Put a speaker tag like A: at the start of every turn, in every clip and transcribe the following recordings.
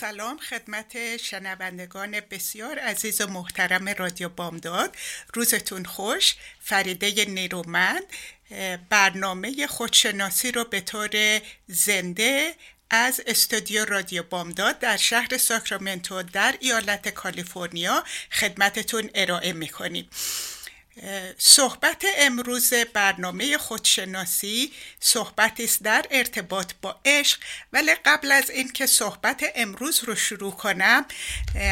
A: سلام خدمت شنوندگان بسیار عزیز و محترم رادیو بامداد. روزتون خوش. فریده نیرومند. برنامه خودشناسی رو به طور زنده از استودیو رادیو بامداد در شهر ساکرامنتو در ایالت کالیفرنیا خدمتتون ارائه می‌کنیم. صحبت امروز برنامه خودشناسی صحبتی است در ارتباط با عشق ولی قبل از اینکه صحبت امروز رو شروع کنم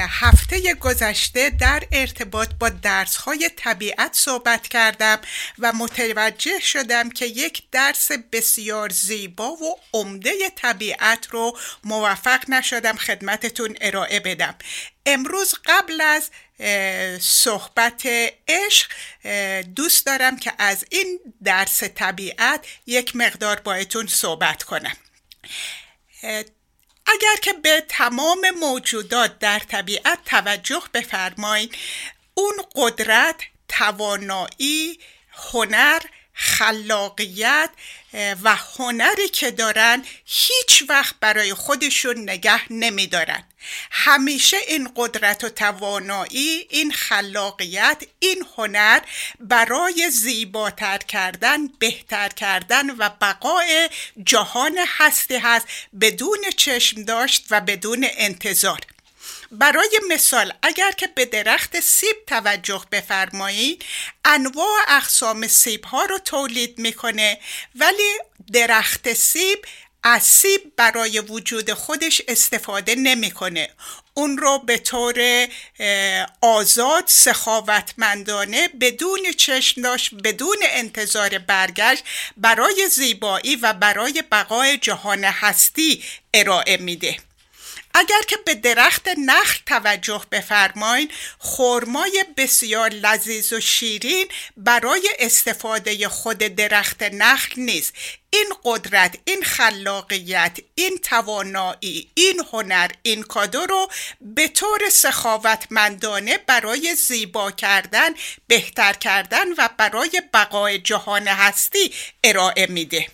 A: هفته گذشته در ارتباط با درس های طبیعت صحبت کردم و متوجه شدم که یک درس بسیار زیبا و عمده طبیعت رو موفق نشدم خدمتتون ارائه بدم. امروز قبل از صحبت عشق دوست دارم که از این درس طبیعت یک مقدار بایتون صحبت کنم. اگر که به تمام موجودات در طبیعت توجه بفرمایید اون قدرت توانایی هنر خلاقیت و هنری که دارن هیچ وقت برای خودشون نگه نمیدارن. همیشه این قدرت و توانایی این خلاقیت این هنر برای زیباتر کردن بهتر کردن و بقای جهان هستی هست بدون چشم داشت و بدون انتظار. برای مثال اگر که به درخت سیب توجه بفرمایید انواع اقسام سیب ها رو تولید می‌کنه ولی درخت سیب از برای وجود خودش استفاده نمی‌کنه. اون رو به طور آزاد سخاوتمندانه بدون چشم داشت بدون انتظار برگشت برای زیبایی و برای بقای جهان هستی ارائه میده. اگر که به درخت نخل توجه بفرمایید خرمای بسیار لذیذ و شیرین برای استفاده خود درخت نخل نیست. این قدرت این خلاقیت این توانایی این هنر این کادو رو به طور سخاوتمندانه برای زیبا کردن بهتر کردن و برای بقای جهان هستی ارائه میده.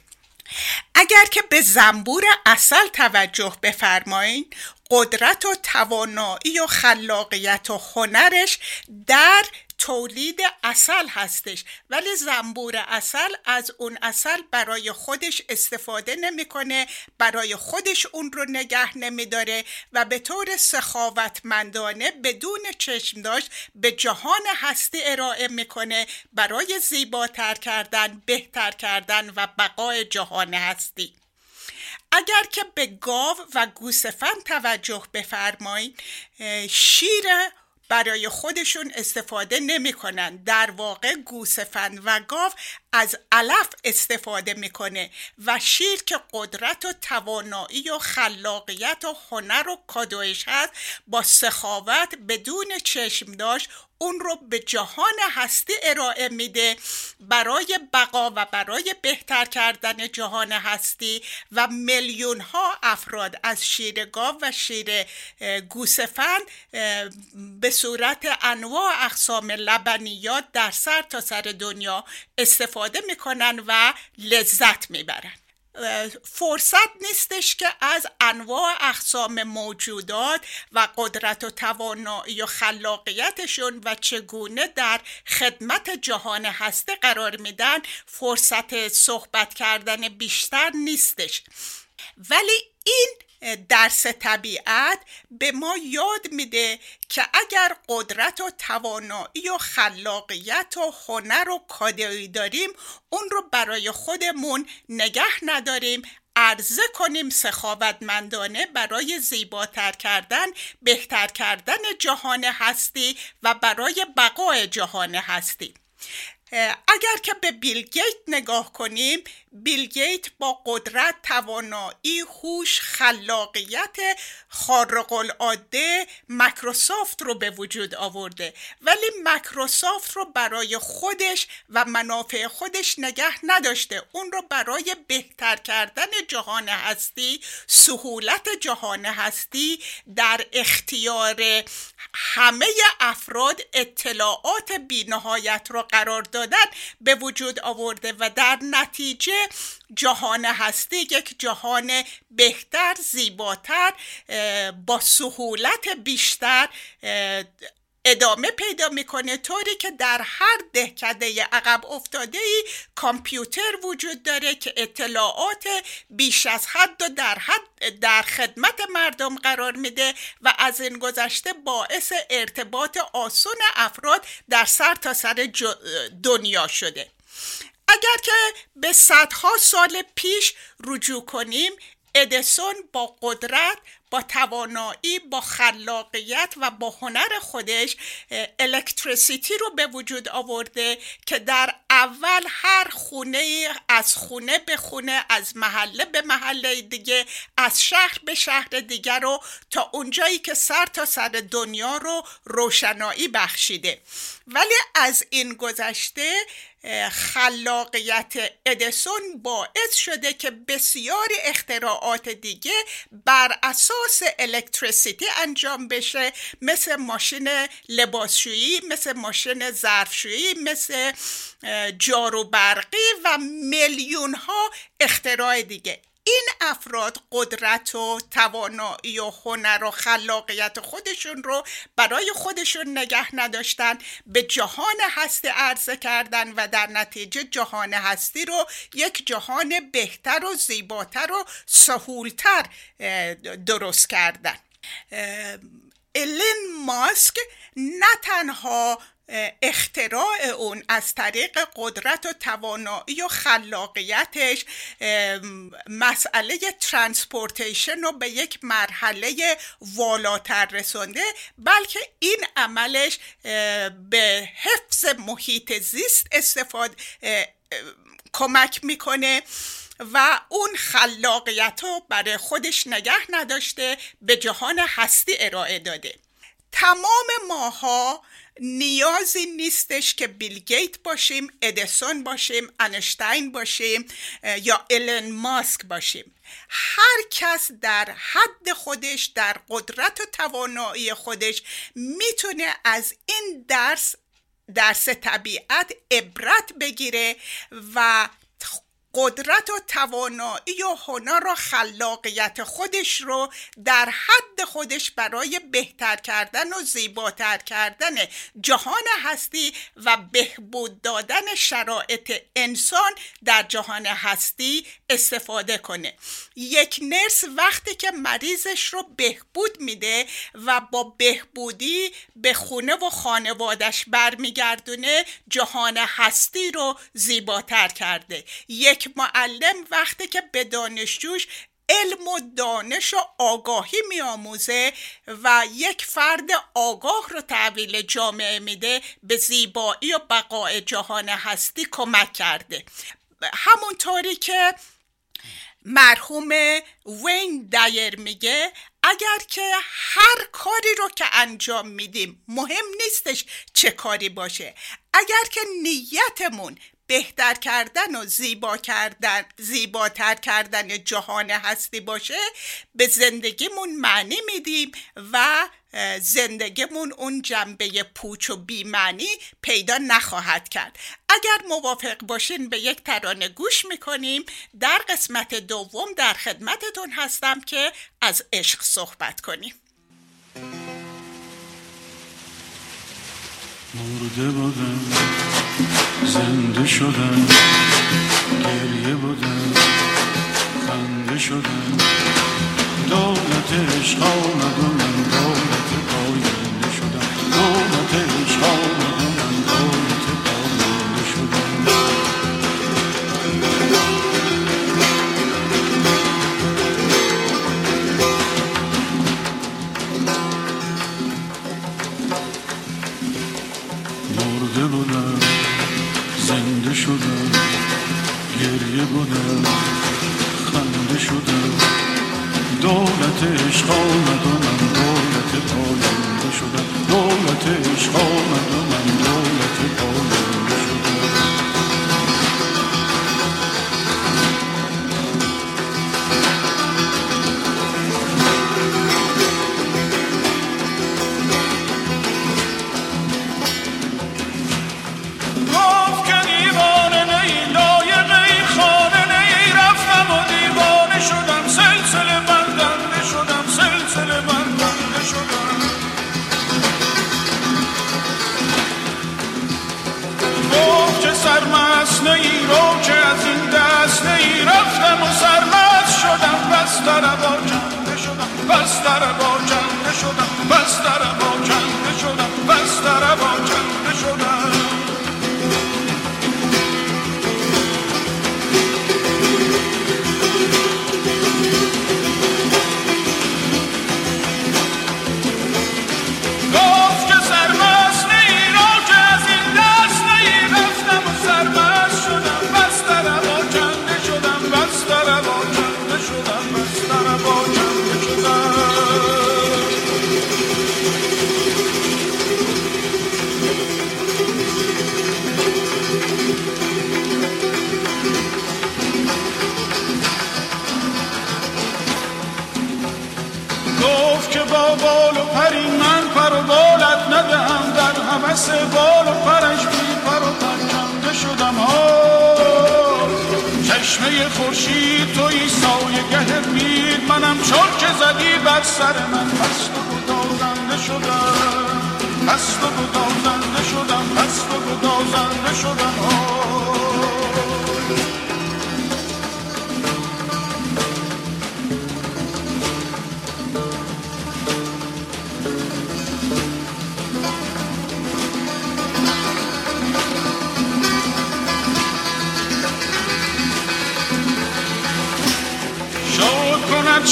A: اگر که به زنبور اصل توجه بفرمایید قدرت و توانایی و خلاقیت و هنرش در تولید اصل هستش ولی زنبور اصل از اون اصل برای خودش استفاده نمی‌کنه برای خودش اون رو نگه نمیداره و به طور سخاوتمندانه بدون چشم داشت به جهان هستی ارائه می‌کنه. برای زیباتر کردن بهتر کردن و بقای جهان هستی. اگر که به گاو و گوسفند توجه بفرمایید شیر برای خودشون استفاده نمی‌کنن. در واقع گوسفند و گاو از علف استفاده می‌کنه و شیر که قدرت و توانایی و خلاقیت و هنر و کادویش هست با سخاوت بدون چشم داشت اون رو به جهان هستی ارائه میده برای بقا و برای بهتر کردن جهان هستی و میلیون ها افراد از شیر گاو و شیر گوسفند به صورت انواع اقسام لبنیات در سر تا سر دنیا استفاده می‌کنن و لذت می‌برن. فرصت نیستش که از انواع اقسام موجودات و قدرت و توانایی و خلاقیتشون و چگونه در خدمت جهان هسته قرار میدن فرصت صحبت کردن بیشتر نیستش. ولی این درس طبیعت به ما یاد میده که اگر قدرت و توانایی و خلاقیت و هنر و کادایی داریم اون رو برای خودمون نگه نداریم. عرضه کنیم سخاوتمندانه برای زیباتر کردن بهتر کردن جهان هستی و برای بقای جهان هستی. اگر که به بیل گیت نگاه کنیم بیل گیت با قدرت توانایی هوش خلاقیت خارق العاده مایکروسافت رو به وجود آورده. ولی مایکروسافت رو برای خودش و منافع خودش نگه نداشته. اون رو برای بهتر کردن جهان هستی سهولت جهان هستی در اختیار همه افراد اطلاعات بینهایت را قرار دادن به وجود آورده و در نتیجه جهان هستی یک جهان بهتر زیباتر با سهولت بیشتر ادامه پیدا می‌کنه. طوری که در هر دهکده عقب افتاده ای کامپیوتر وجود داره که اطلاعات بیش از حد و در حد در خدمت مردم قرار میده و از این گذشته باعث ارتباط آسون افراد در سر تا سر دنیا شده. اگر که به صدها سال پیش رجوع کنیم ادسون با قدرت با توانایی با خلاقیت و با هنر خودش الکتریسیتی رو به وجود آورده که در اول هر خونه از خونه به خونه از محله به محله دیگه از شهر به شهر دیگر رو تا اونجایی که سر تا سر دنیا رو روشنایی بخشیده. ولی از این گذشته خلاقیت ادسون باعث شده که بسیاری اختراعات دیگه بر اساس الکتریسیتی انجام بشه. مثل ماشین لباسشویی مثل ماشین ظرفشویی مثل جارو برقی و میلیون ها اختراع دیگه. این افراد قدرت و توانایی و هنر و خلاقیت خودشون رو برای خودشون نگه نداشتن به جهان هستی عرضه کردن و در نتیجه جهان هستی رو یک جهان بهتر و زیباتر و سهولتر درست کردن. ایلان ماسک نه تنها اختراع اون از طریق قدرت و توانایی و خلاقیتش مسئله transportation رو به یک مرحله والاتر رسونده بلکه این عملش به حفظ محیط زیست استفاده کمک می‌کنه و اون خلاقیت رو برای خودش نگه نداشته به جهان هستی ارائه داده. تمام ماها نیازی نیستش که بیل گیت باشیم ادسون باشیم انشتین باشیم یا ایلن ماسک باشیم. هر کس در حد خودش در قدرت و توانایی خودش می‌تونه از این درس درس طبیعت عبرت بگیره و قدرت و توانایی و هنر و خلاقیت خودش رو در حد خودش برای بهتر کردن و زیباتر کردن جهان هستی و بهبود دادن شرایط انسان در جهان هستی استفاده کنه. یک نرس وقتی که مریضش رو بهبود میده و با بهبودی به خونه و خانوادش برمیگردونه جهان هستی رو زیباتر کرده. یک یک معلم وقتی که به دانشجوش علم و دانش و آگاهی میآموزه و یک فرد آگاه رو تحویل جامعه میده به زیبایی و بقای جهان هستی کمک کرده. همونطوری که مرحوم وین دایر میگه اگر که هر کاری رو که انجام میدیم مهم نیستش چه کاری باشه. اگر که نیتمون بهتر کردن و زیبا کردن زیباتر کردن جهان هستی باشه به زندگیمون معنی میدیم و زندگیمون اون جنبه پوچ و بیمعنی پیدا نخواهد کرد. اگر موافق باشین به یک ترانه گوش می‌کنیم. در قسمت دوم در خدمتتون هستم که از عشق صحبت کنیم.
B: مرده زنده شدم چشمه خورشید توی سایه گه بید منم چون که زدی بر سر من. پست و گدازنده شدم. پست و گدازنده شدم. پست و گدازنده شدم. ها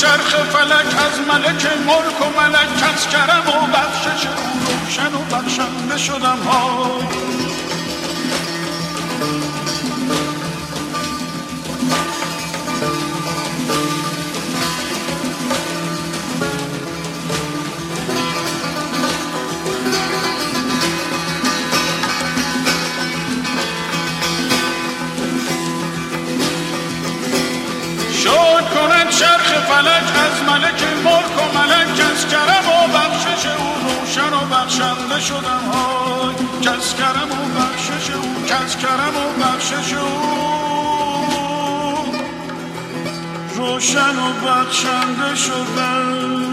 B: چرخ فلک از ملک ملک و ملک از کرم و بخشش روشن و بخشنده شدم ها. فلک از ملک ملک و ملک از کرم و بخشش او روشن و بخشنده شدم های. کس کرم و بخشش او کس کرم و بخشش او روشن و بخشنده شدم.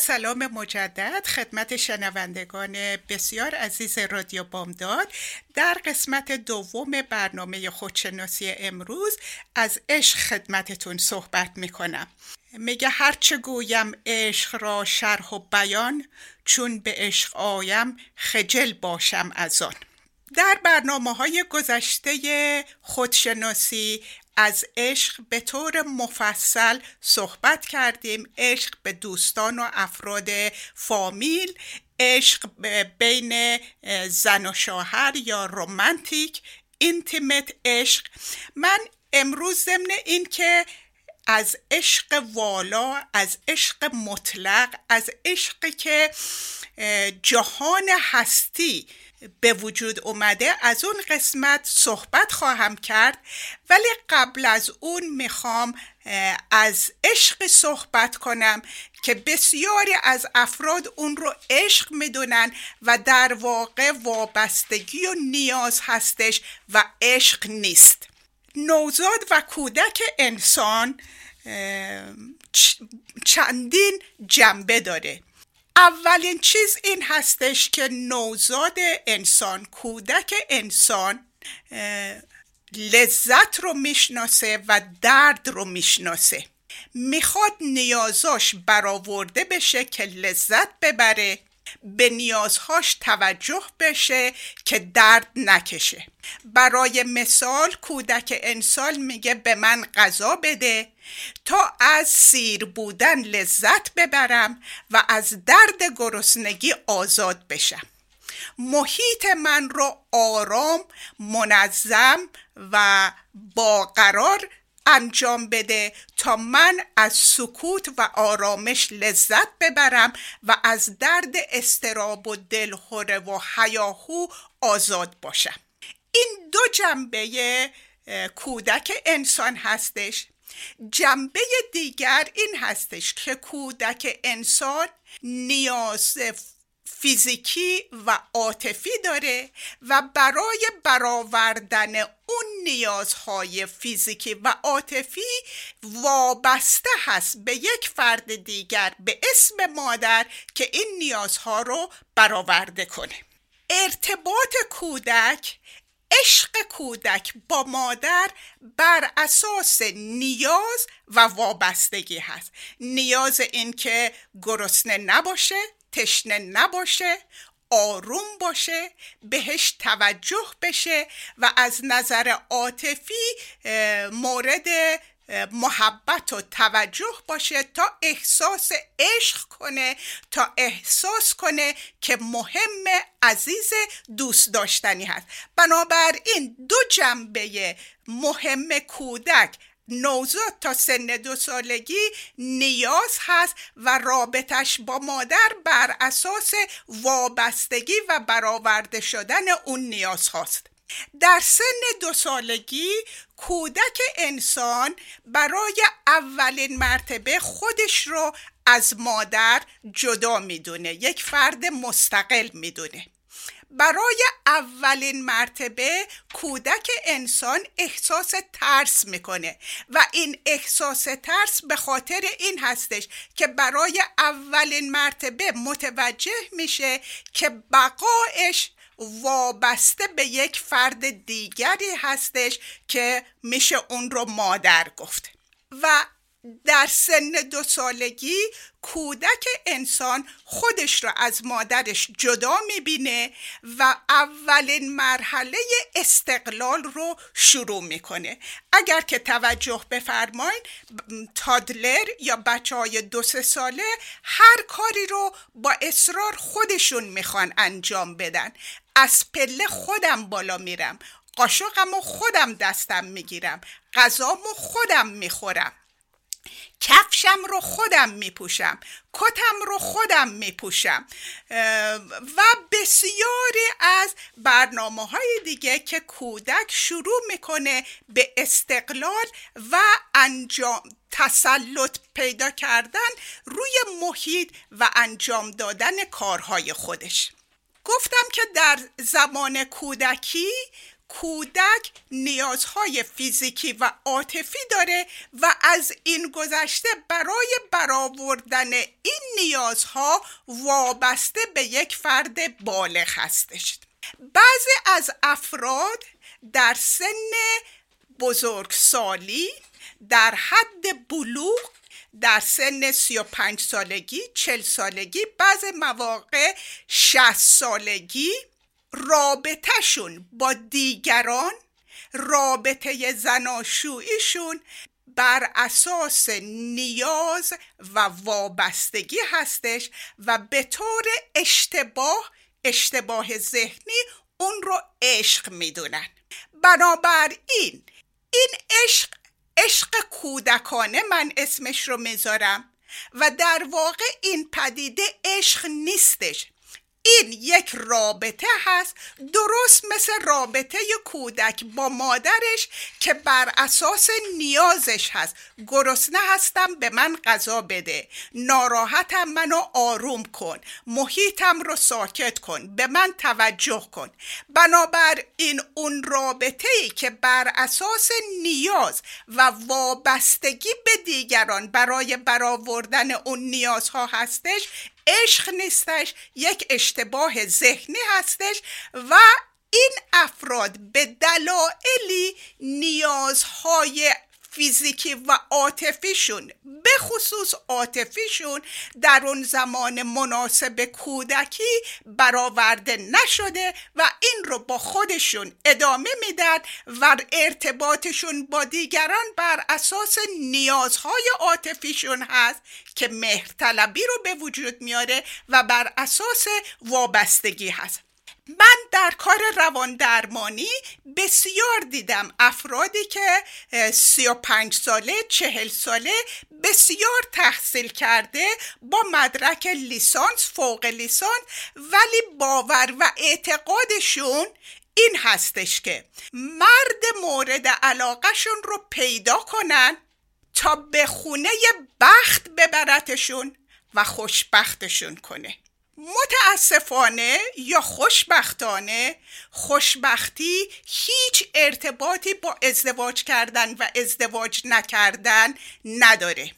A: سلام مجدد خدمت شنوندگان بسیار عزیز رادیو بامداد. در قسمت دوم برنامه خودشناسی امروز از عشق خدمتتون صحبت می‌کنم. میگه هرچه گویم عشق را شرح و بیان چون به عشق آیم خجل باشم از آن. در برنامه های گذشته خودشناسی از عشق به طور مفصل صحبت کردیم. عشق به دوستان و افراد فامیل عشق بین زن و شوهر یا رومانتیک اینتیمت عشق. من امروز ضمن این که از عشق والا از عشق مطلق از عشقی که جهان هستی به وجود اومده از اون قسمت صحبت خواهم کرد. ولی قبل از اون می‌خوام از عشق صحبت کنم که بسیاری از افراد اون رو عشق می‌دونن و در واقع وابستگی و نیاز هستش و عشق نیست. نوزاد و کودک انسان چندین جنبه داره. اولین چیز این هستش که نوزاد انسان کودک انسان لذت رو می‌شناسه و درد رو می‌شناسه. می‌خواد نیازاش برآورده بشه که لذت ببره. به نیازهاش توجه بشه که درد نکشه. برای مثال کودک انسان میگه به من غذا بده تا از سیر بودن لذت ببرم و از درد گرسنگی آزاد بشم. محیط من رو آرام منظم و با قرار انجام بده تا من از سکوت و آرامش لذت ببرم و از درد استراب و دلخوره و حیاهو آزاد باشم. این دو جنبه کودک انسان هستش. جنبه دیگر این هستش که کودک انسان نیاز فیزیکی و عاطفی داره و برای برآوردن اون نیازهای فیزیکی و عاطفی وابسته هست به یک فرد دیگر به اسم مادر که این نیازها رو برآورده کنه. ارتباط کودک عشق کودک با مادر بر اساس نیاز و وابستگی هست. نیاز اینکه گرسنه نباشه تشنه نباشه آروم باشه بهش توجه بشه و از نظر عاطفی مورد محبت و توجه باشه تا احساس عشق کنه تا احساس کنه که مهم عزیز دوست داشتنی هست. بنابراین دو جنبه مهم کودک نوزاد تا سن دو سالگی نیاز هست و رابطش با مادر بر اساس وابستگی و برآورده شدن اون نیاز هست در سن دو سالگی کودک انسان برای اولین مرتبه خودش رو از مادر جدا می‌دونه یک فرد مستقل می‌دونه. برای اولین مرتبه کودک انسان احساس ترس می‌کنه و این احساس ترس به خاطر این هستش که برای اولین مرتبه متوجه میشه که بقایش وابسته به یک فرد دیگری هستش که میشه اون رو مادر گفت. و در سن دو سالگی کودک انسان خودش را از مادرش جدا می‌بینه و اولین مرحله استقلال رو شروع می‌کنه. اگر که توجه بفرمایید تادلر یا بچه های دو سه ساله هر کاری رو با اصرار خودشون می‌خوان انجام بدن. از پله خودم بالا میرم. قاشقم و خودم دستم می‌گیرم. غذامو خودم می‌خورم. کفشم رو خودم میپوشم کتم رو خودم میپوشم و بسیاری از برنامه های دیگه که کودک شروع می‌کنه به استقلال و انجام تسلط پیدا کردن روی محیط و انجام دادن کارهای خودش. گفتم که در زمان کودکی کودک نیازهای فیزیکی و عاطفی داره و از این گذشته برای برآوردن این نیازها وابسته به یک فرد بالغ هستش. بعضی از افراد در سن بزرگسالی در حد بلوغ در سن 35 سالگی 40 سالگی بعض مواقع 60 سالگی رابطهشون با دیگران رابطه زناشوییشون بر اساس نیاز و وابستگی هستش و به طور اشتباه اشتباه ذهنی اون رو عشق می‌دونن. بنابراین این عشق عشق کودکانه من اسمش رو می‌ذارم و در واقع این پدیده عشق نیستش. این یک رابطه هست درست مثل رابطه کودک با مادرش که بر اساس نیازش هست. گرسنه هستم به من غذا بده. ناراحتم منو آروم کن. محیطم رو ساکت کن. به من توجه کن. بنابر این اون رابطه ای که بر اساس نیاز و وابستگی به دیگران برای برآوردن اون نیازها هستش عشق نیستش یک اشتباه ذهنی هستش و این افراد به دلایلی نیازهای فیزیکی و عاطفیشون به خصوص عاطفیشون در اون زمان مناسب کودکی برآورده نشده و این رو با خودشون ادامه میدن و ارتباطشون با دیگران بر اساس نیازهای عاطفیشون هست که مهرطلبی رو به وجود میاره و بر اساس وابستگی هست. من در کار روان درمانی بسیار دیدم افرادی که سی و پنج ساله چهل ساله بسیار تحصیل کرده با مدرک لیسانس فوق لیسانس ولی باور و اعتقادشون این هستش که مرد مورد علاقهشون رو پیدا کنن تا به خونه بخت ببرتشون و خوشبختشون کنه. متاسفانه یا خوشبختانه خوشبختی هیچ ارتباطی با ازدواج کردن و ازدواج نکردن نداره.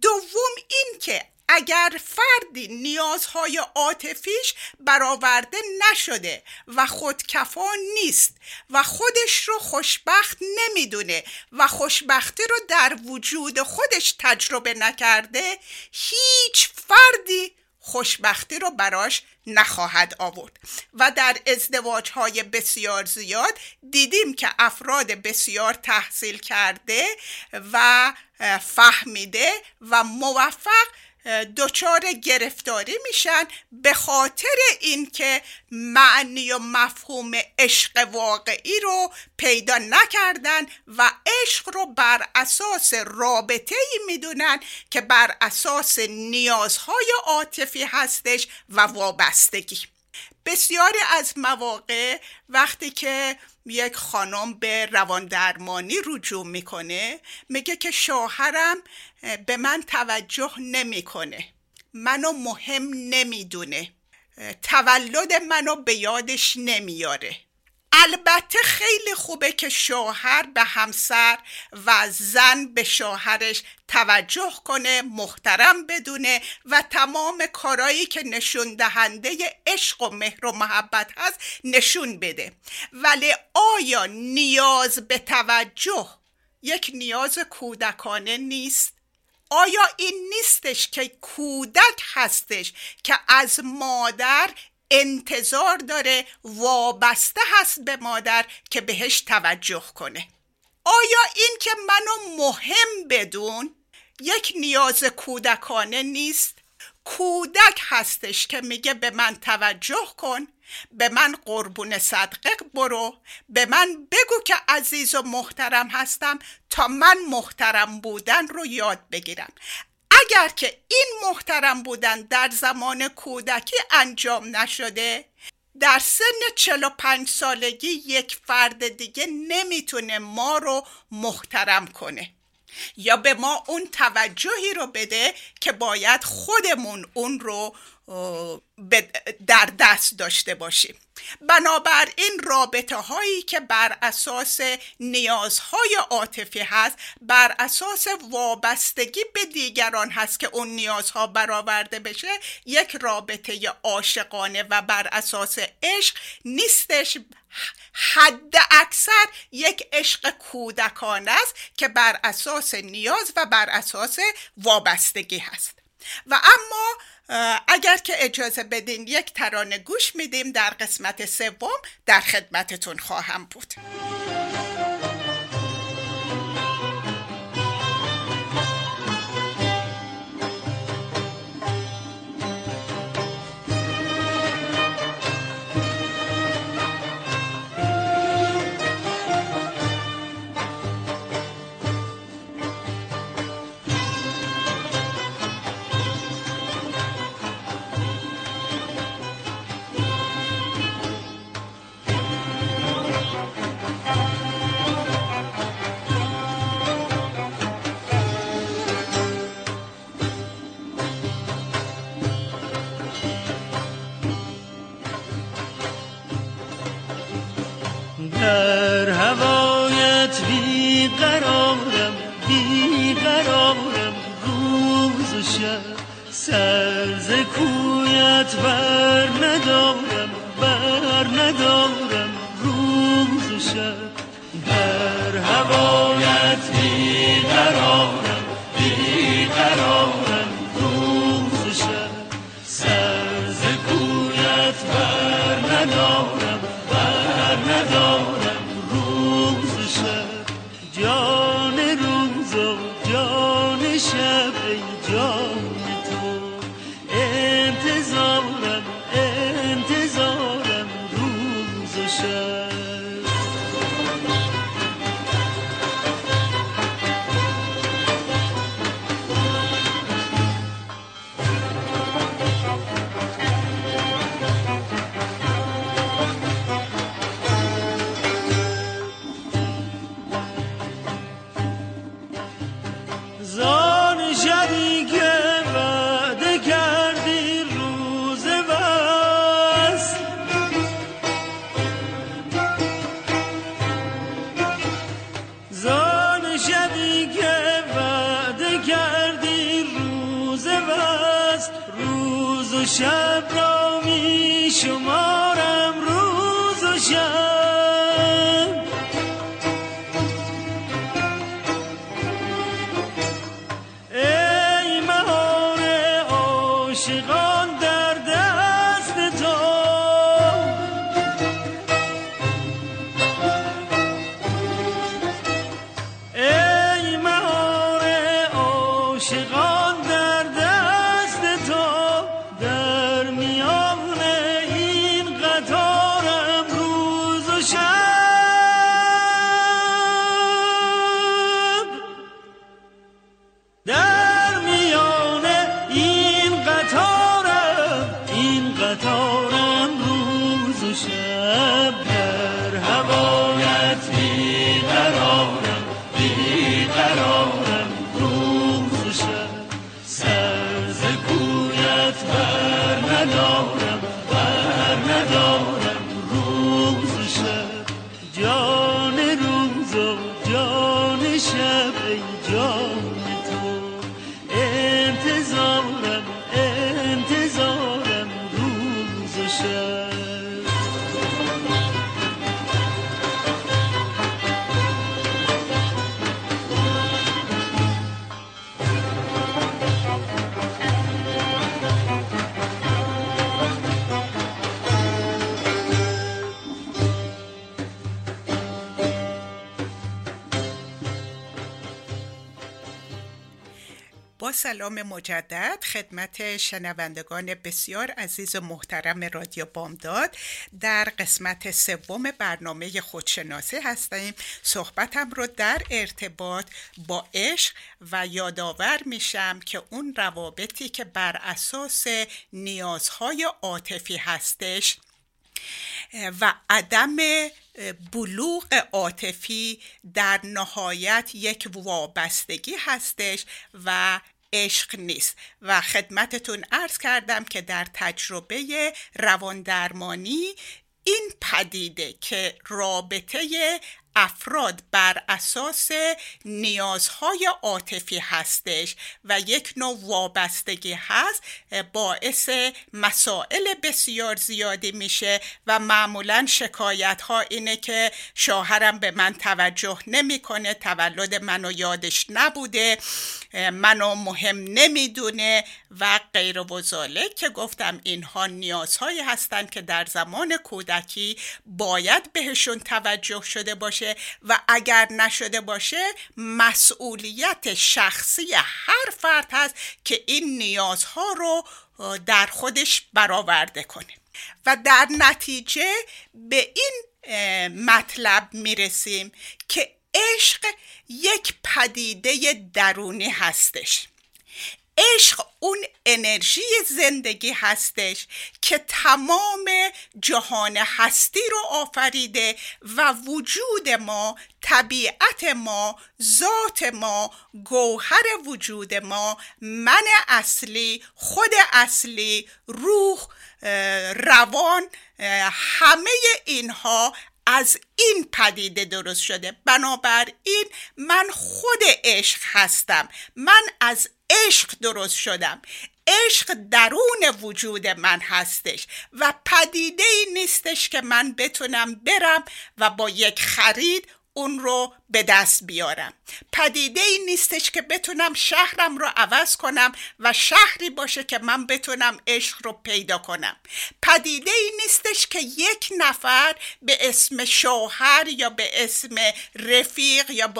A: دوم این که اگر فردی نیازهای عاطفیش برآورده نشده و خودکفا نیست و خودش رو خوشبخت نمی‌دونه و خوشبختی رو در وجود خودش تجربه نکرده هیچ فردی خوشبختی رو براش نخواهد آورد. و در ازدواج های بسیار زیاد دیدیم که افراد بسیار تحصیل کرده و فهمیده و موفق دچار گرفتاری میشن به خاطر اینکه معنی و مفهوم عشق واقعی رو پیدا نکردن و عشق رو بر اساس رابطه ای می‌دونن که بر اساس نیازهای عاطفی هستش و وابستگی. بسیاری از مواقع وقتی که یک خانم به روان درمانی رجوع می‌کنه میگه که شوهرم به من توجه نمی‌کنه. منو مهم نمی‌دونه. تولد منو به یادش نمیاره. البته خیلی خوبه که شوهر به همسر و زن به شوهرش توجه کنه محترم بدونه و تمام کارایی که نشون دهنده عشق و مهر و محبت هست نشون بده. ولی آیا نیاز به توجه یک نیاز کودکانه نیست؟ آیا این نیستش که کودک هستش که از مادر انتظار داره وابسته هست به مادر که بهش توجه کنه. آیا این که منو مهم بدون یک نیاز کودکانه نیست؟ کودک هستش که میگه به من توجه کن به من قربون صدقه برو به من بگو که عزیز و محترم هستم تا من محترم بودن رو یاد بگیرم. اگر که این محترم بودن در زمان کودکی انجام نشده در سن 45 سالگی یک فرد دیگه نمی‌تونه ما رو محترم کنه. یا به ما اون توجهی رو بده که باید خودمون اون رو در دست داشته باشیم. بنابراین رابطه هایی که بر اساس نیازهای عاطفی هست بر اساس وابستگی به دیگران هست که اون نیازها برآورده بشه یک رابطه عاشقانه و بر اساس عشق نیستش. حد اکثر یک عشق کودکانه است که بر اساس نیاز و بر اساس وابستگی هست. و اما اگر که اجازه بدین یک ترانه گوش میدیم در قسمت سوم در خدمتتون خواهم بود.
C: سر کویت بر ندارم بر ندارم
D: روز شب. بر هوایت بی قرارم بی قرارم روز شب. سر کویت بر ندارم بر ندارم روز شب. جان روز و جان شب ای جان
A: سلام مجدد خدمت شنوندگان بسیار عزیز و محترم رادیو بامداد. در قسمت سوم برنامه خودشناسی هستیم. صحبتم رو در ارتباط با عشق و یادآور میشم که اون روابطی که بر اساس نیازهای عاطفی هستش و عدم بلوغ عاطفی در نهایت یک وابستگی هستش و عشق نیست و خدمتتون عرض کردم که در تجربه رواندرمانی این پدیده که رابطه افراد بر اساس نیازهای عاطفی هستش و یک نوع وابستگی هست باعث مسائل بسیار زیادی میشه و معمولا شکایت ها اینه که شوهرم به من توجه نمی‌کنه تولد منو یادش نبوده منو مهم نمی‌دونه و غیر و که گفتم اینها نیازهایی هستند که در زمان کودکی باید بهشون توجه شده باشه. و اگر نشده باشه مسئولیت شخصی هر فرد هست که این نیازها رو در خودش برآورده کنه. و در نتیجه به این مطلب می‌رسیم که عشق یک پدیده درونی هستش. عشق اون انرژی زندگی هستش که تمام جهان هستی رو آفریده و وجود ما طبیعت ما ذات ما گوهر وجود ما من اصلی خود اصلی روح روان همه اینها از این پدیده درست شده. بنابراین من خود عشق هستم. من از عشق درست شدم. عشق درون وجود من هستش و پدیده ای نیستش که من بتونم برم و با یک خرید اون رو به دست بیارم. پدیده ای نیستش که بتونم شهرم رو عوض کنم و شهری باشه که من بتونم عشق رو پیدا کنم. پدیده ای نیستش که یک نفر به اسم شوهر یا به اسم رفیق یا,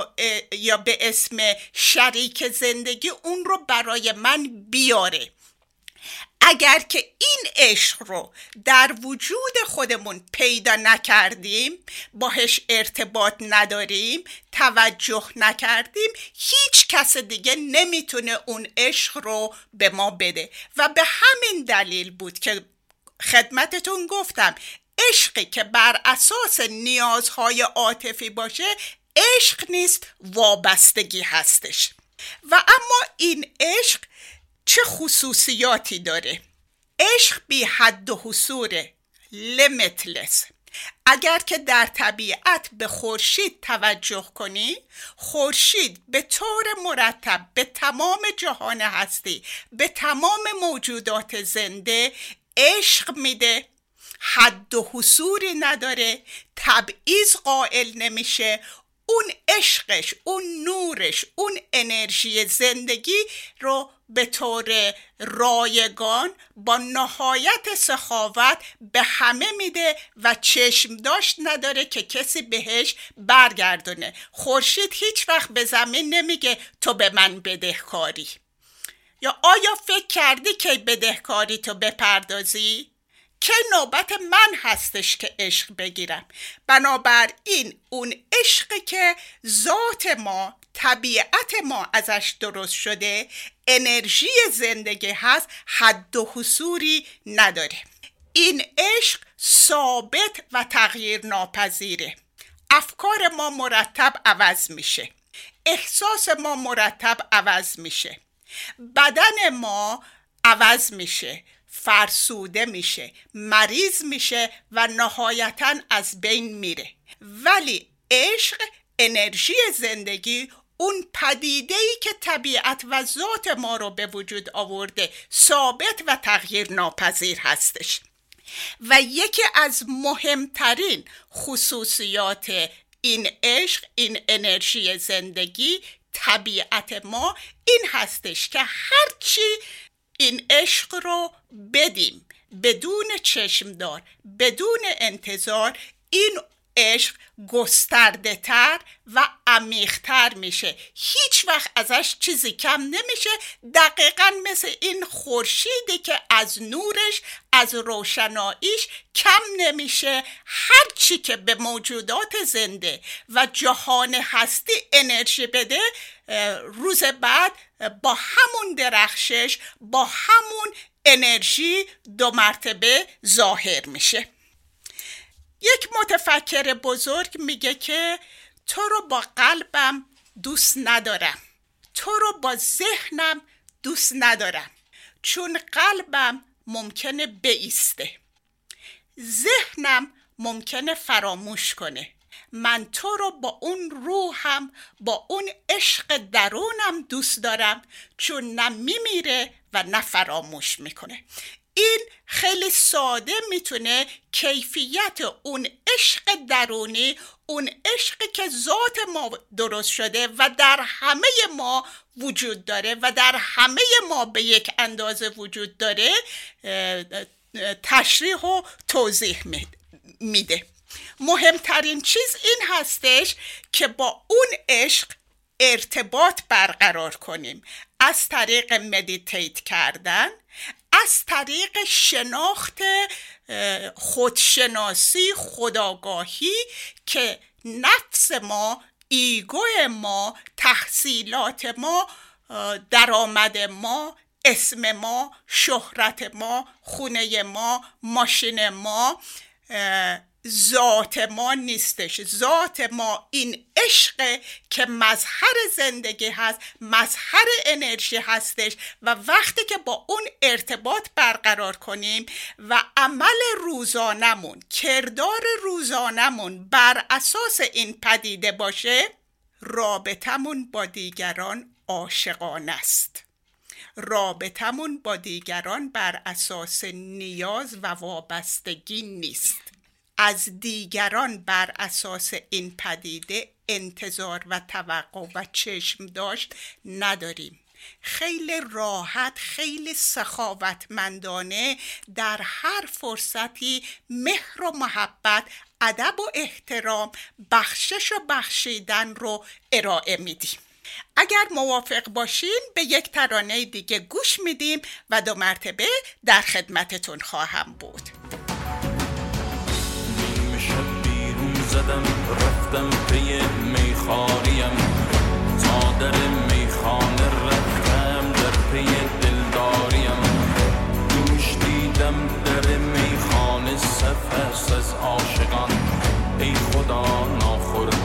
A: یا به اسم شریک زندگی اون رو برای من بیاره. اگر که این عشق رو در وجود خودمون پیدا نکردیم باهش ارتباط نداریم توجه نکردیم هیچ کس دیگه نمی‌تونه اون عشق رو به ما بده. و به همین دلیل بود که خدمتتون گفتم عشقی که بر اساس نیازهای عاطفی باشه عشق نیست وابستگی هستش. و اما این عشق چه خصوصیاتی داره؟ عشق بی حد و حصوره limitless. اگر که در طبیعت به خورشید توجه کنی خورشید به طور مرتب به تمام جهان هستی به تمام موجودات زنده عشق میده. حد و حصوری نداره تبعیض قائل نمیشه اون عشقش اون نورش اون انرژی زندگی رو به طور رایگان با نهایت سخاوت به همه میده و چشم داشت نداره که کسی بهش برگردونه خورشید هیچ وقت به زمین نمیگه تو به من بدهکاری یا آیا فکر کردی که بدهکاری تو بپردازی؟ که نوبت من هستش که عشق بگیرم؟ بنابراین اون عشق که ذات ما طبیعت ما ازش درست شده انرژی زندگی هست حد و حصوری نداره. این عشق ثابت و تغییر ناپذیره افکار ما مرتب عوض میشه. احساس ما مرتب عوض میشه. بدن ما عوض میشه. فرسوده میشه مریض میشه و نهایتا از بین میره. ولی عشق انرژی زندگی اون پدیده ای که طبیعت و ذات ما رو به وجود آورده ثابت و تغییر ناپذیر هستش. و یکی از مهمترین خصوصیات این عشق این انرژی زندگی طبیعت ما این هستش که هرچی این عشق رو بدیم. بدون چشمدار بدون انتظار این عشق گسترده تر و عمیقتر میشه. هیچ وقت ازش چیزی کم نمیشه. دقیقا مثل این خورشیدی که از نورش از روشناییش کم نمیشه. هرچی که به موجودات زنده و جهان هستی انرژی بده روز بعد با همون درخشش با همون انرژی دو مرتبه ظاهر میشه. یک متفکر بزرگ میگه که تو رو با قلبم دوست ندارم. تو رو با ذهنم دوست ندارم. چون قلبم ممکنه بیسته. ذهنم ممکنه فراموش کنه. من تو رو با اون روحم با اون عشق درونم دوست دارم چون نه میمیره و نه فراموش می‌کنه. این خیلی ساده می‌تونه کیفیت اون عشق درونی اون عشقی که ذات ما درست شده و در همه ما وجود داره و در همه ما به یک اندازه وجود داره تشریح و توضیح میده. مهمترین چیز این هستش که با اون عشق ارتباط برقرار کنیم. از طریق meditate کردن از طریق شناخت خودشناسی خودآگاهی که نفس ما ego ما تحصیلات ما درآمد ما اسم ما شهرت ما خونه ما ماشین ما ذات ما نیستش. ذات ما این عشق که مظهر زندگی هست مظهر انرژی هستش و وقتی که با اون ارتباط برقرار کنیم و عمل روزانمون کردار روزانمون بر اساس این پدیده باشه رابطمون با دیگران عاشقانه است. رابطمون با دیگران بر اساس نیاز و وابستگی نیست. از دیگران بر اساس این پدیده انتظار و توقع و چشم داشت نداریم. خیلی راحت خیلی سخاوتمندانه در هر فرصتی مهر و محبت ادب و احترام بخشش و بخشیدن رو ارائه میدیم. اگر موافق باشین به یک ترانه دیگه گوش میدیم و دو مرتبه در خدمتتون خواهم بود.
E: زدم رفتم پی میخاریم. تا در میخانه رفتم در پی دلداریم. دوش دیدم در میخانه صف از عاشقان. ای خدا ناخورده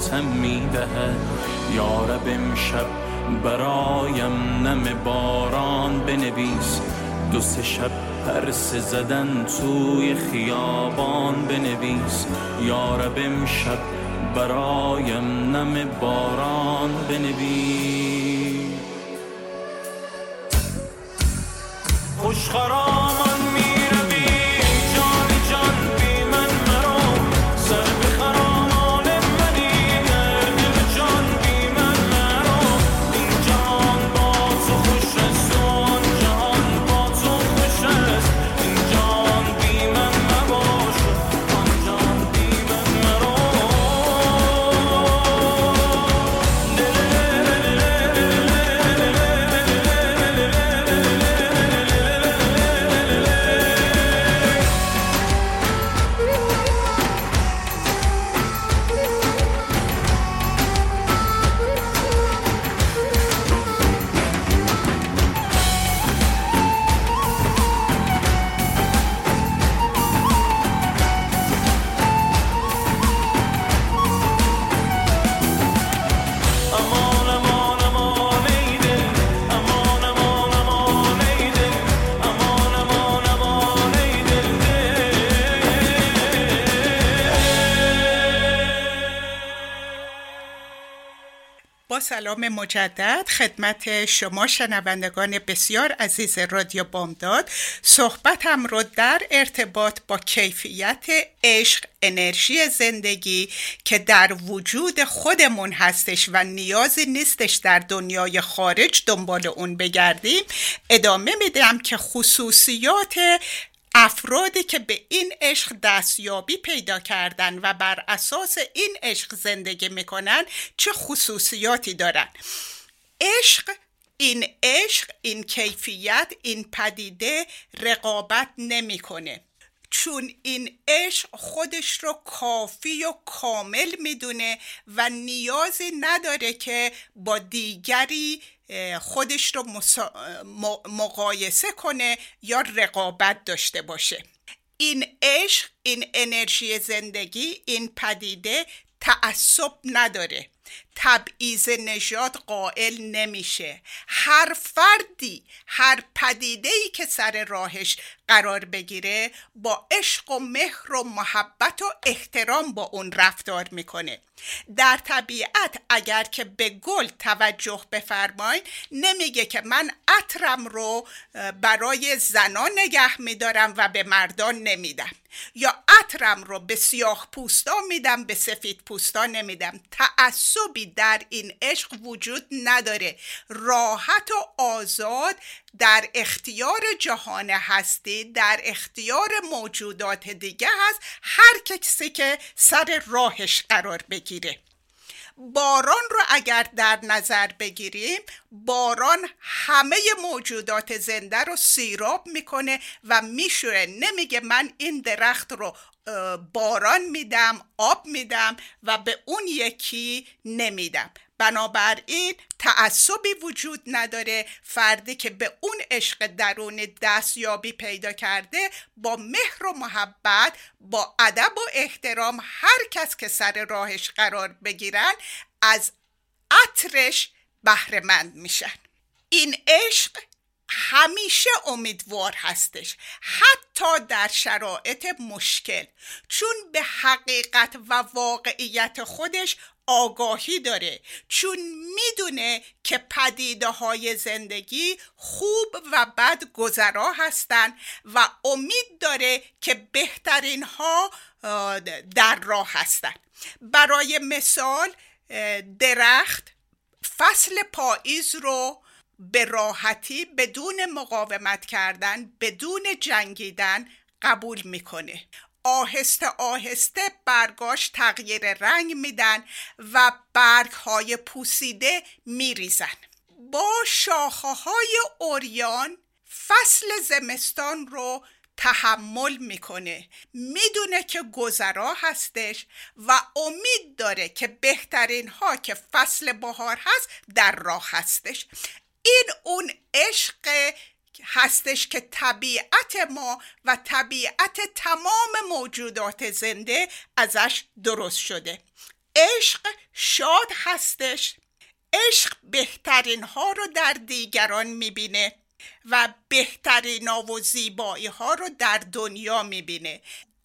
E: نجاتم می‌دهد. یارب امشب برایم نم باران بنویس. دو سه شب پرسه زدن توی خیابان بنویس. یارب امشب برایم نم باران بنویس. خوش
A: سلام مجدد خدمت شما شنوندگان بسیار عزیز رادیو بامداد. صحبتم رو در ارتباط با کیفیت عشق انرژی زندگی که در وجود خودمون هستش و نیازی نیستش در دنیای خارج دنبال اون بگردیم. ادامه میدم که خصوصیات افرادی که به این عشق دستیابی پیدا کردن و بر اساس این عشق زندگی می‌کنن چه خصوصیاتی دارن؟ عشق این عشق این کیفیت این پدیده رقابت نمی‌کنه. چون این عشق خودش رو کافی و کامل می‌دونه و نیازی نداره که با دیگری خودش رو مقایسه کنه یا رقابت داشته باشه. این عشق این انرژی زندگی این پدیده تعصب نداره. تبعیض نژاد قائل نمیشه. هر فردی هر پدیده ای که سر راهش قرار بگیره با عشق و مهر و محبت و احترام با اون رفتار می‌کنه. در طبیعت اگر که به گل توجه بفرمایید نمیگه که من عطرم رو برای زنان نگه میدارم و به مردان نمیدم. یا عطرم رو به سیاه پوستا میدم به سفید پوستا نمیدم. تعصبی در این عشق وجود نداره. راحت و آزاد در اختیار جهان هستی در اختیار موجودات دیگه هست. هر کسی که سر راهش قرار بگیره. باران رو اگر در نظر بگیریم باران همه موجودات زنده رو سیراب می‌کنه و میشوره نمیگه من این درخت رو باران میدم آب میدم و به اون یکی نمیدم. بنابراین تعصبی وجود نداره فردی که به اون عشق درون دستیابی پیدا کرده با مهر و محبت با ادب و احترام هر کس که سر راهش قرار بگیرن از عطرش بهرهمند میشن. این عشق همیشه امیدوار هستش حتی در شرایط مشکل. چون به حقیقت و واقعیت خودش آگاهی داره چون می‌دونه که پدیده های زندگی خوب و بد گذرا هستن و امید داره که بهترین ها در راه هستن. برای مثال درخت فصل پاییز رو به راحتی بدون مقاومت کردن بدون جنگیدن قبول می‌کنه. آهسته آهسته برگاش تغییر رنگ میدن و برگ های پوسیده میریزن. با شاخه های اوریان فصل زمستان رو تحمل می‌کنه. می‌دونه که گذرا هستش و امید داره که بهترین ها که فصل بهار هست در راه هستش. این اون عشق هستش که طبیعت ما و طبیعت تمام موجودات زنده ازش درست شده. عشق شاد هستش. عشق بهترین ها رو در دیگران می‌بینه و بهترین ها و زیبایی ها رو در دنیا می‌بینه.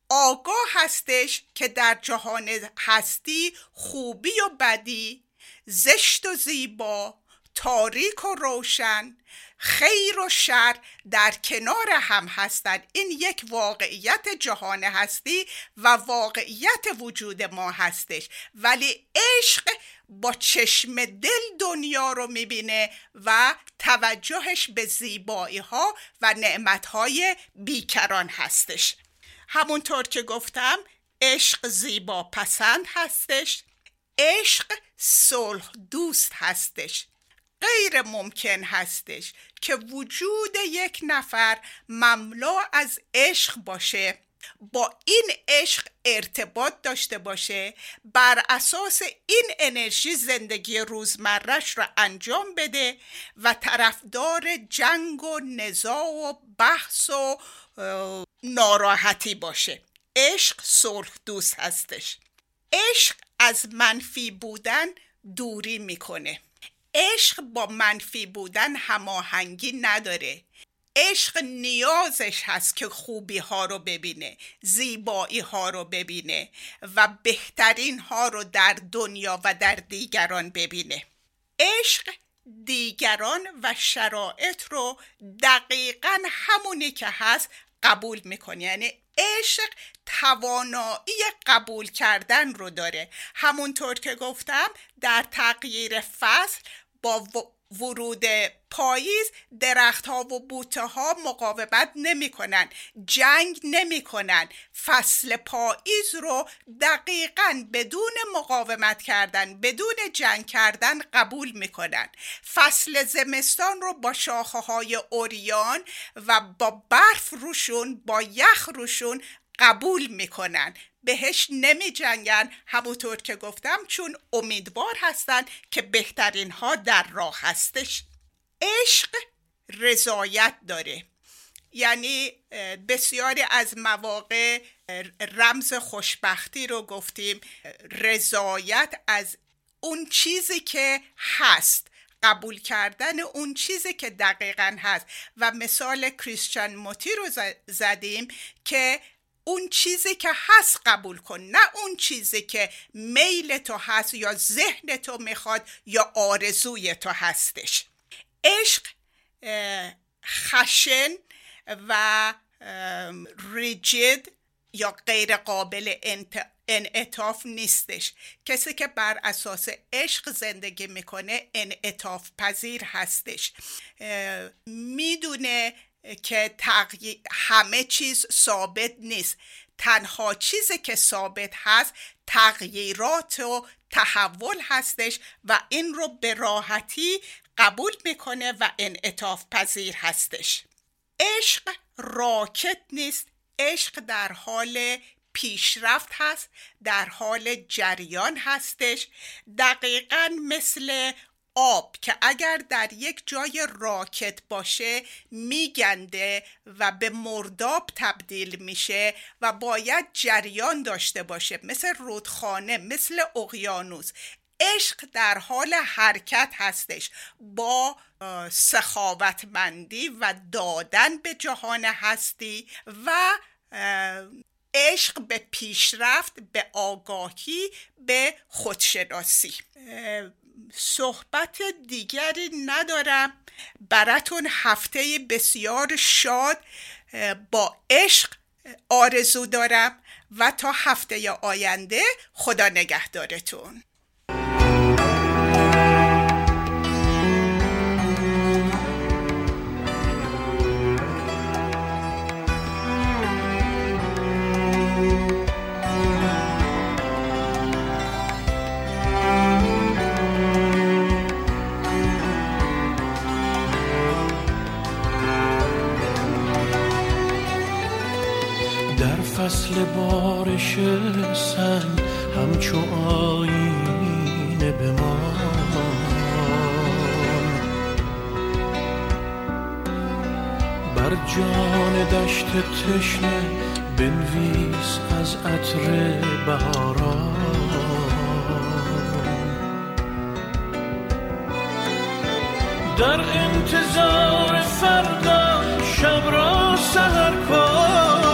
A: آگاه هستش که در جهان هستی خوبی و بدی زشت و زیبا تاریک و روشن خیر و شر در کنار هم هستند. این یک واقعیت جهان هستی و واقعیت وجود ما هستش. ولی عشق با چشم دل دنیا رو می‌بینه و توجهش به زیبایی ها و نعمت های بیکران هستش. همونطور که گفتم عشق زیبا پسند هستش. عشق صلح دوست هستش. غیر ممکن هستش که وجود یک نفر مملو از عشق باشه با این عشق ارتباط داشته باشه بر اساس این انرژی زندگی روزمرش را انجام بده و طرفدار جنگ و نزاع و بحث و ناراحتی باشه. عشق صلح دوست هستش. عشق از منفی بودن دوری می‌کنه. عشق با منفی بودن هماهنگی نداره. عشق نیازش هست که خوبی ها رو ببینه زیبایی ها رو ببینه و بهترین ها رو در دنیا و در دیگران ببینه. عشق دیگران و شرایط رو دقیقا همونی که هست قبول می‌کنه. یعنی عشق توانایی قبول کردن رو داره. همونطور که گفتم در تغییر فصل با ورود پاییز درخت ها و بوته ها مقاومت نمی کنن جنگ نمی کنن فصل پاییز رو دقیقا بدون مقاومت کردن بدون جنگ کردن قبول می کنن فصل زمستان رو با شاخه های اوریان و با برف روشون با یخ روشون قبول می‌کنن. بهش نمی جنگن همونطور که گفتم چون امیدوار هستن که بهترین ها در راه هستش. عشق رضایت داره. یعنی بسیاری از مواقع رمز خوشبختی رو گفتیم. رضایت از اون چیزی که هست. قبول کردن اون چیزی که دقیقا هست. و مثال کریستیان موتی رو زدیم که اون چیزی که هست قبول کن نه اون چیزی که میل تو هست یا ذهن تو می‌خواد یا آرزوی تو هستش. عشق خشن و ریجید یا غیر قابل انعطاف نیستش. کسی که بر اساس عشق زندگی می‌کنه انعطاف پذیر هستش. می‌دونه که تغییر همه چیز ثابت نیست. تنها چیزی که ثابت هست تغییرات و تحول هستش و این رو به راحتی قبول می‌کنه و انعطاف پذیر هستش. عشق راکت نیست. عشق در حال پیشرفت هست در حال جریان هستش. دقیقا مثل آب که اگر در یک جای راکت باشه میگنده و به مرداب تبدیل میشه و باید جریان داشته باشه. مثل رودخانه مثل اقیانوس. عشق در حال حرکت هستش. با سخاوتمندی و دادن به جهان هستی و عشق به پیشرفت به آگاهی به خودشناسی. صحبت دیگری ندارم. براتون هفته بسیار شاد با عشق آرزو دارم و تا هفته آینده خدا نگهدارتون.
C: فصل بارش سنگ همچو آینه به ما. در جان دشت تشنه بنویس از عطر بهاران. در انتظار فردا شب را سهر کن.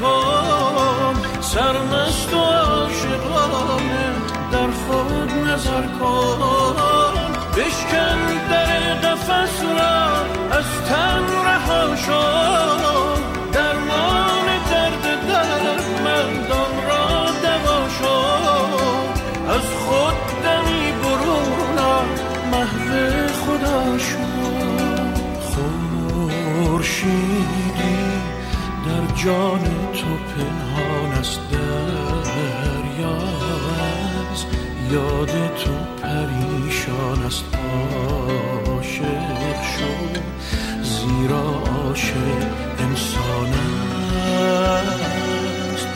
C: کن. سرمست و عاشقانه در خود نظر کن. بشکن در قفس را از تن رها شد درمان درد دردمندان را دوا شد از خود دمی آ، محو خدا شد خورشیدی در جان یاد تو پریشان است عاشق شو. زیرا عاشق انسان است.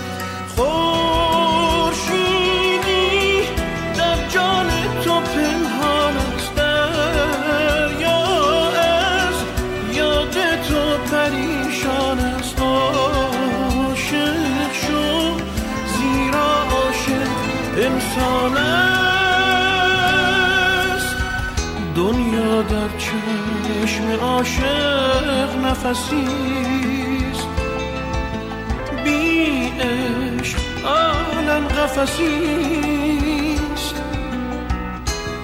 C: چشم عاشق نفسی بی عشق عالم قفسی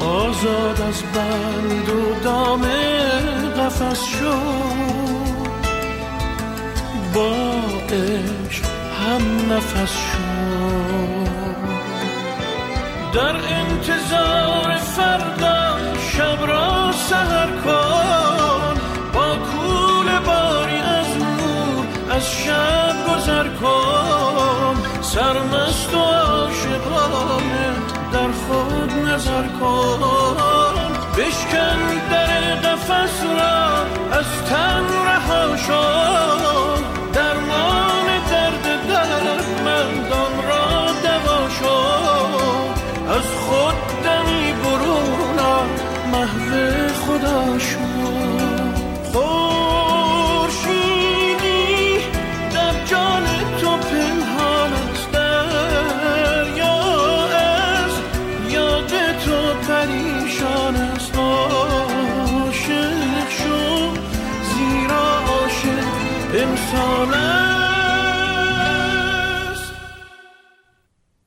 C: آزاد از بند و دام قفس شد با عشق هم نفس شد در انتظار فردا شب را سهر شب گذر کن. سرمست و عاشقانه در خود نظر کن. بشکن در قفس را از تن رها شد